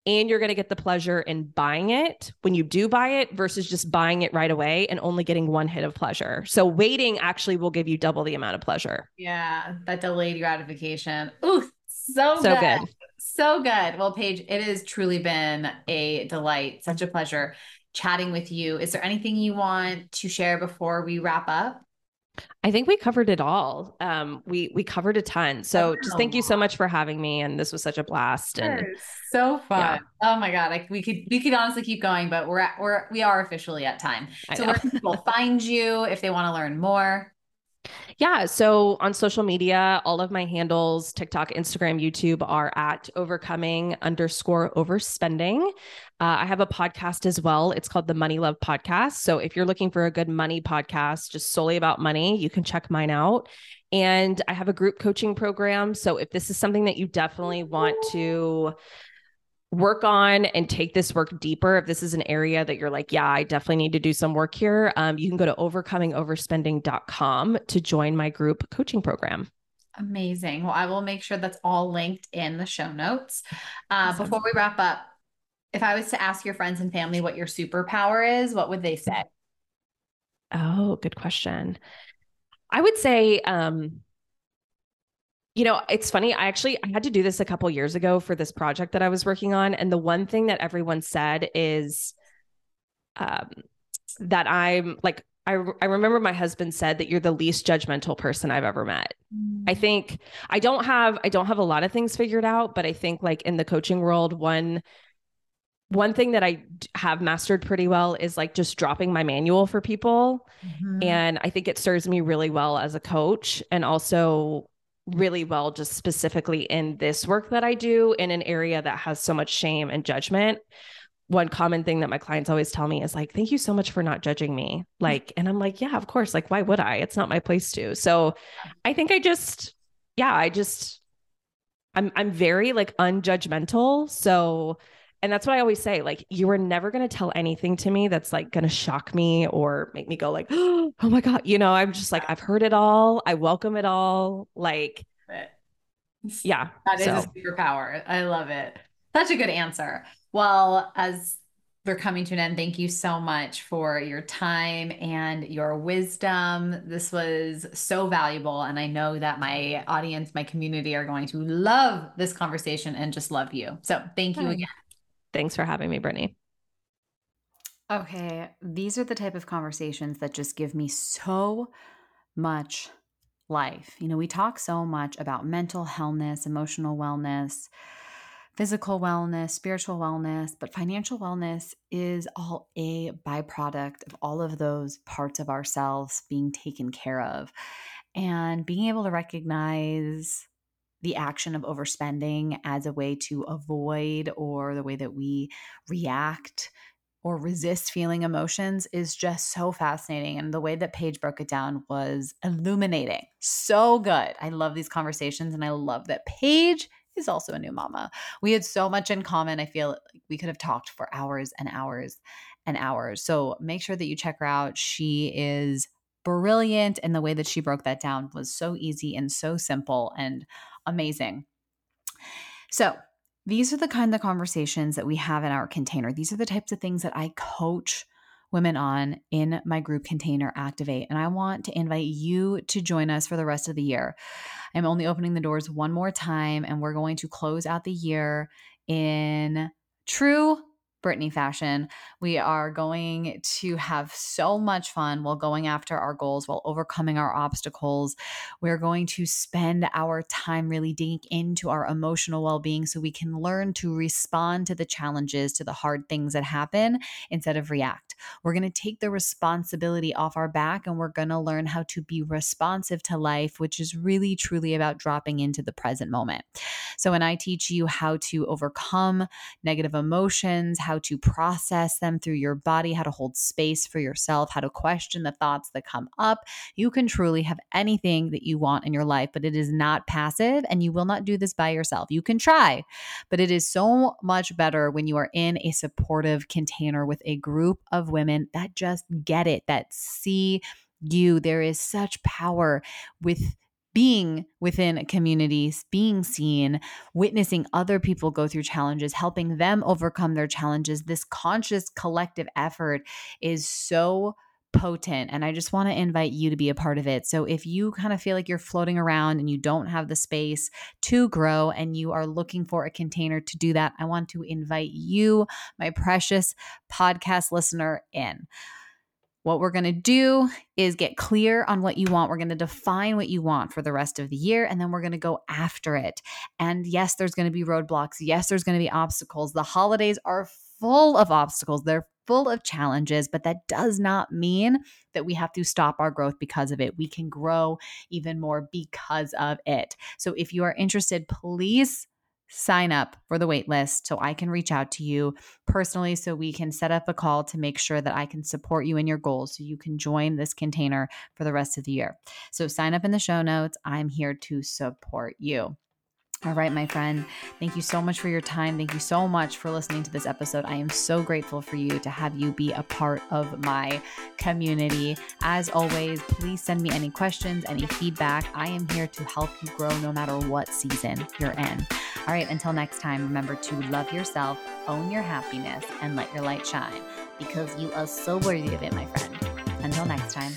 and you're going to get the pleasure in buying it when you do buy it versus just buying it right away and only getting one hit of pleasure. So waiting actually will give you double the amount of pleasure. Yeah, that delayed gratification. Ooh, so, so good. good. So good. Well, Paige, it has truly been a delight, such a pleasure chatting with you. Is there anything you want to share before we wrap up? I think we covered it all. Um, we we covered a ton. So just thank you so much for having me, and this was such a blast. And so fun. Yeah. Oh my god, like we could we could honestly keep going, but we're at, we're we are officially at time. So where can people find you if they want to learn more? Yeah. So on social media, all of my handles, TikTok, Instagram, YouTube are at overcoming underscore overspending. Uh, I have a podcast as well. It's called the Money Love Podcast. So if you're looking for a good money podcast, just solely about money, you can check mine out. And I have a group coaching program. So if this is something that you definitely want to work on and take this work deeper. If this is an area that you're like yeah i definitely need to do some work here um, you can go to overcomingoverspending.com to join my group coaching program. Amazing. Well i will make sure that's all linked in the show notes. Uh, awesome. before we wrap up if i was to ask your friends and family what your superpower is what would they say? Oh good question. I would say um, you know, it's funny. I actually I had to do this a couple years ago for this project that I was working on, and the one thing that everyone said is, um, that I'm like I I remember my husband said that you're the least judgmental person I've ever met. Mm. I think I don't have I don't have a lot of things figured out, but I think like in the coaching world, one one thing that I have mastered pretty well is like just dropping my manual for people. Mm-hmm. And I think it serves me really well as a coach and also really well just specifically in this work that I do in an area that has so much shame and judgment. One common thing that my clients always tell me is like, thank you so much for not judging me. Like, and I'm like, yeah, of course. Like, why would I? It's not my place to. So I think I just, yeah, I just, I'm, I'm very like unjudgmental. So, and that's what I always say. Like, you are never going to tell anything to me that's like going to shock me or make me go like, [gasps] oh my God. You know, I'm just like, I've heard it all. I welcome it all. Like, yeah. That is so. a superpower. I love it. Such a good answer. Well, as we're coming to an end, thank you so much for your time and your wisdom. This was so valuable. And I know that my audience, my community are going to love this conversation and just love you. So thank you again. Thanks for having me, Brittny. Okay, these are the type of conversations that just give me so much life. You know, we talk so much about mental wellness, emotional wellness, physical wellness, spiritual wellness, but financial wellness is all a byproduct of all of those parts of ourselves being taken care of. And being able to recognize the action of overspending as a way to avoid or the way that we react or resist feeling emotions is just so fascinating. And the way that Paige broke it down was illuminating. So good. I love these conversations and I love that Paige is also a new mama. We had so much in common. I feel like we could have talked for hours and hours and hours. So make sure that you check her out. She is brilliant and the way that she broke that down was so easy and so simple and amazing. So, these are the kind of conversations that we have in our container. These are the types of things that I coach women on in my group container activate and i want to invite you to join us for the rest of the year i'm only opening the doors one more time and we're going to close out the year in true Brittny fashion. We are going to have so much fun while going after our goals, while overcoming our obstacles. We're going to spend our time really digging into our emotional well being so we can learn to respond to the challenges, to the hard things that happen instead of react. We're going to take the responsibility off our back and we're going to learn how to be responsive to life, which is really truly about dropping into the present moment. So, when I teach you how to overcome negative emotions, how how to process them through your body, how to hold space for yourself, how to question the thoughts that come up. You can truly have anything that you want in your life, but it is not passive and you will not do this by yourself. You can try, but it is so much better when you are in a supportive container with a group of women that just get it, that see you. There is such power with being within communities, being seen, witnessing other people go through challenges, helping them overcome their challenges. This conscious collective effort is so potent. And I just want to invite you to be a part of it. So if you kind of feel like you're floating around and you don't have the space to grow and you are looking for a container to do that, I want to invite you, my precious podcast listener, in. What we're going to do is get clear on what you want. We're going to define what you want for the rest of the year, and then we're going to go after it. And yes, there's going to be roadblocks. Yes, there's going to be obstacles. The holidays are full of obstacles. They're full of challenges, but that does not mean that we have to stop our growth because of it. We can grow even more because of it. So if you are interested, please sign up for the waitlist so I can reach out to you personally so we can set up a call to make sure that I can support you in your goals so you can join this container for the rest of the year. So sign up in the show notes. I'm here to support you. All right, my friend. Thank you so much for your time. Thank you so much for listening to this episode. I am so grateful for you to have you be a part of my community. As always, please send me any questions, any feedback. I am here to help you grow no matter what season you're in. All right, until next time, remember to love yourself, own your happiness, and let your light shine because you are so worthy of it, my friend. Until next time.